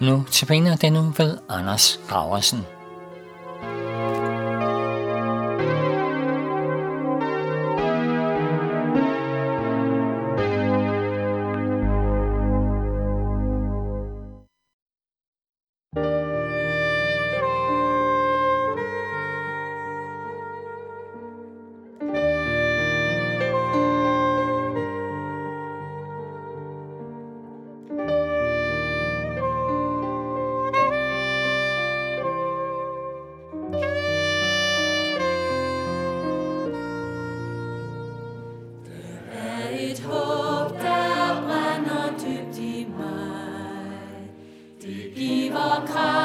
Nu tilbage den nu ved Anders Graversen. Det giver kraft.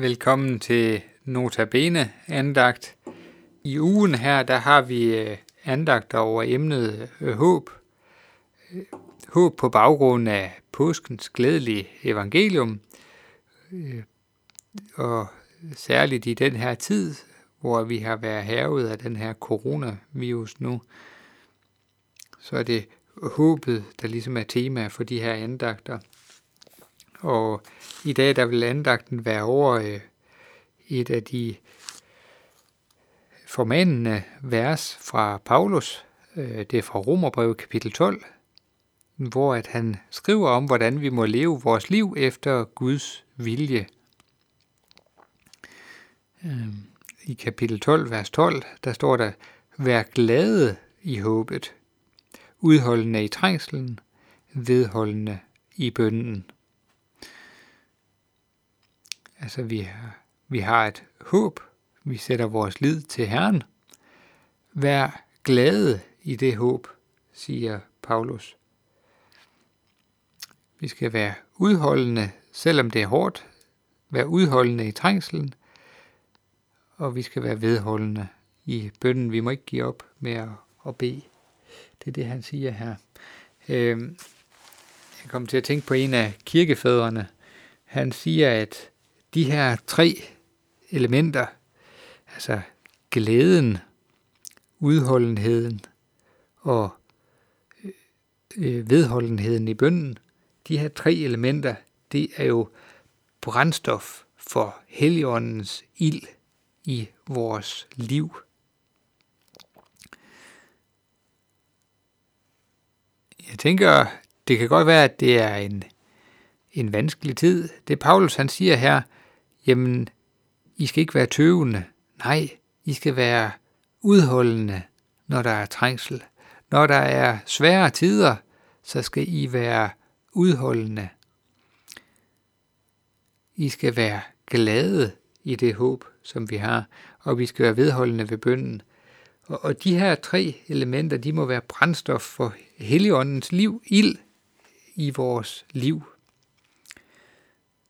Velkommen til Notabene andagt. I ugen her, der har vi øh, andagt over emnet øh, håb. Øh, håb på baggrund af påskens glædelige evangelium. Og særligt i den her tid, hvor vi har været hervet af den her coronavirus nu, så er det håbet, der ligesom er tema for de her andagter. Og i dag der vil andagten være over øh, et af de formandende vers fra Paulus. Øh, det er fra Romerbrevet kapitel 12, hvor at han skriver om, hvordan vi må leve vores liv efter Guds vilje. Øh, I kapitel 12, vers 12, der står der, Vær glade i håbet, udholdende i trængslen, vedholdende i bønden. Altså vi har, vi har et håb, vi sætter vores lid til Herren. Vær glade i det håb, siger Paulus. Vi skal være udholdende, selvom det er hårdt. Være udholdende i trængselen. Og vi skal være vedholdende i bønden. Vi må ikke give op med at, at bede. Det er det, han siger her. Øh, jeg kom til at tænke på en af kirkefædrene. Han siger, at de her tre elementer, altså glæden, udholdenheden og øh, øh, vedholdenheden i bønden, de her tre elementer, det er jo brændstof for Helligåndens ild i vores liv. Jeg tænker, det kan godt være, at det er en, en vanskelig tid. Det Paulus han siger her, jamen, I skal ikke være tøvende. Nej, I skal være udholdende, når der er trængsel. Når der er svære tider, så skal I være udholdende. I skal være glade i det håb, som vi har, og vi skal være vedholdende ved bønden. Og, og de her tre elementer, de må være brændstof for Helligåndens liv, ild i vores liv.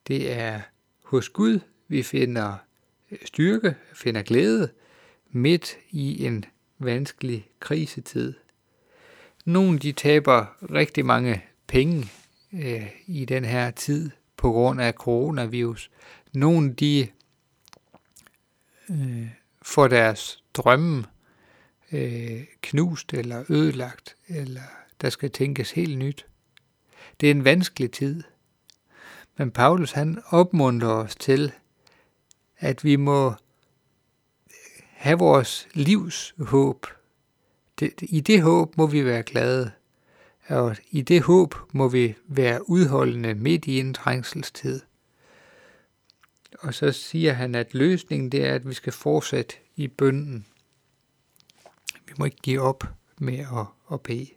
Det er hos Gud, vi finder øh, styrke, finder glæde midt i en vanskelig krisetid. Nogle de taber rigtig mange penge øh, i den her tid på grund af coronavirus. Nogle de øh, får deres drømme øh, knust eller ødelagt, eller der skal tænkes helt nyt. Det er en vanskelig tid. Men Paulus han opmuntrer os til, at vi må have vores livs håb. I det håb må vi være glade, og i det håb må vi være udholdende midt i en trængselstid. Og så siger han, at løsningen det er, at vi skal fortsætte i bønden. Vi må ikke give op med at, at bede.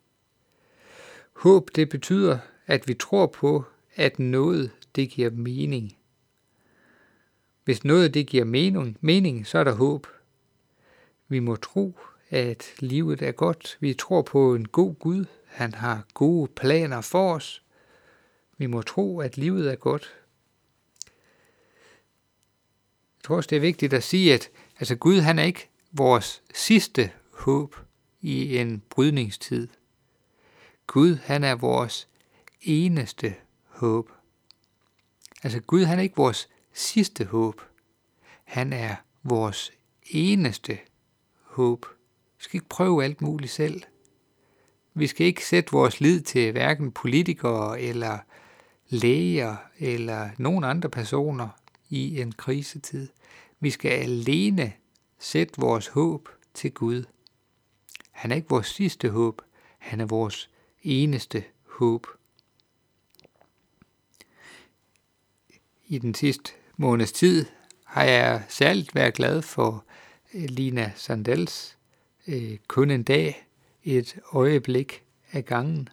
Håb, det betyder, at vi tror på, at noget, det giver mening. Hvis noget, det giver mening, mening, så er der håb. Vi må tro, at livet er godt. Vi tror på en god Gud. Han har gode planer for os. Vi må tro, at livet er godt. Jeg tror også, det er vigtigt at sige, at altså Gud han er ikke vores sidste håb i en brydningstid. Gud, han er vores eneste håb. Altså Gud, han er ikke vores sidste håb. Han er vores eneste håb. Vi skal ikke prøve alt muligt selv. Vi skal ikke sætte vores lid til hverken politikere eller læger eller nogen andre personer i en krisetid. Vi skal alene sætte vores håb til Gud. Han er ikke vores sidste håb, han er vores eneste håb. I den sidste måneds tid har jeg særligt været glad for øh, Lina Sandels øh, Kun en dag, et øjeblik af gangen.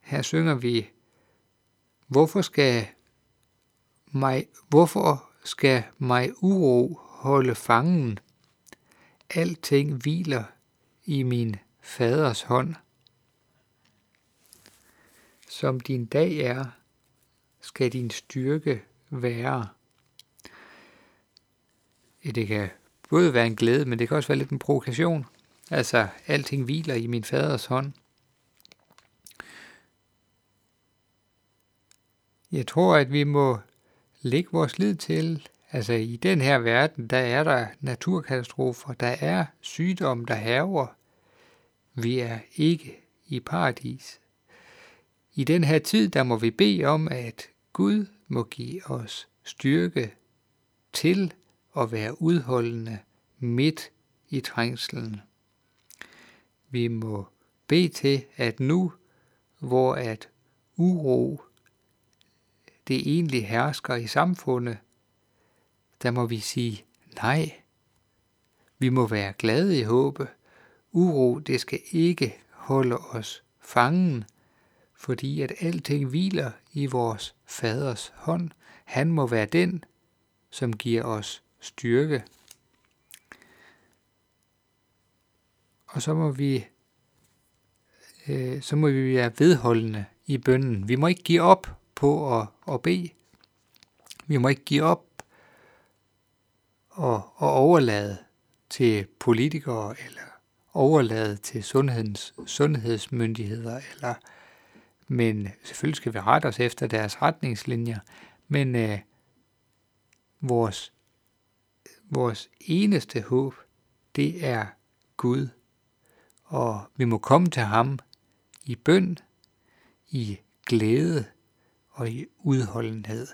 Her synger vi, hvorfor skal mig, hvorfor skal mig uro holde fangen? Alting hviler i min faders hånd. Som din dag er, skal din styrke være. Ja, det kan både være en glæde, men det kan også være lidt en provokation. Altså, alting hviler i min faders hånd. Jeg tror, at vi må lægge vores lid til, altså i den her verden, der er der naturkatastrofer, der er sygdom, der haver. Vi er ikke i paradis. I den her tid, der må vi bede om, at Gud må give os styrke til at være udholdende midt i trængslen. Vi må bede til, at nu, hvor at uro det egentlig hersker i samfundet, der må vi sige nej. Vi må være glade i håbet. Uro, det skal ikke holde os fangen, fordi at alting hviler i vores faders hånd. Han må være den, som giver os styrke. Og så må vi øh, så må vi være vedholdende i bønnen. Vi må ikke give op på at, at bede. Vi må ikke give op og, og overlade til politikere eller overlade til sundhedens, sundhedsmyndigheder, eller, men selvfølgelig skal vi rette os efter deres retningslinjer, men øh, vores, vores eneste håb, det er Gud, og vi må komme til ham i bøn, i glæde og i udholdenhed.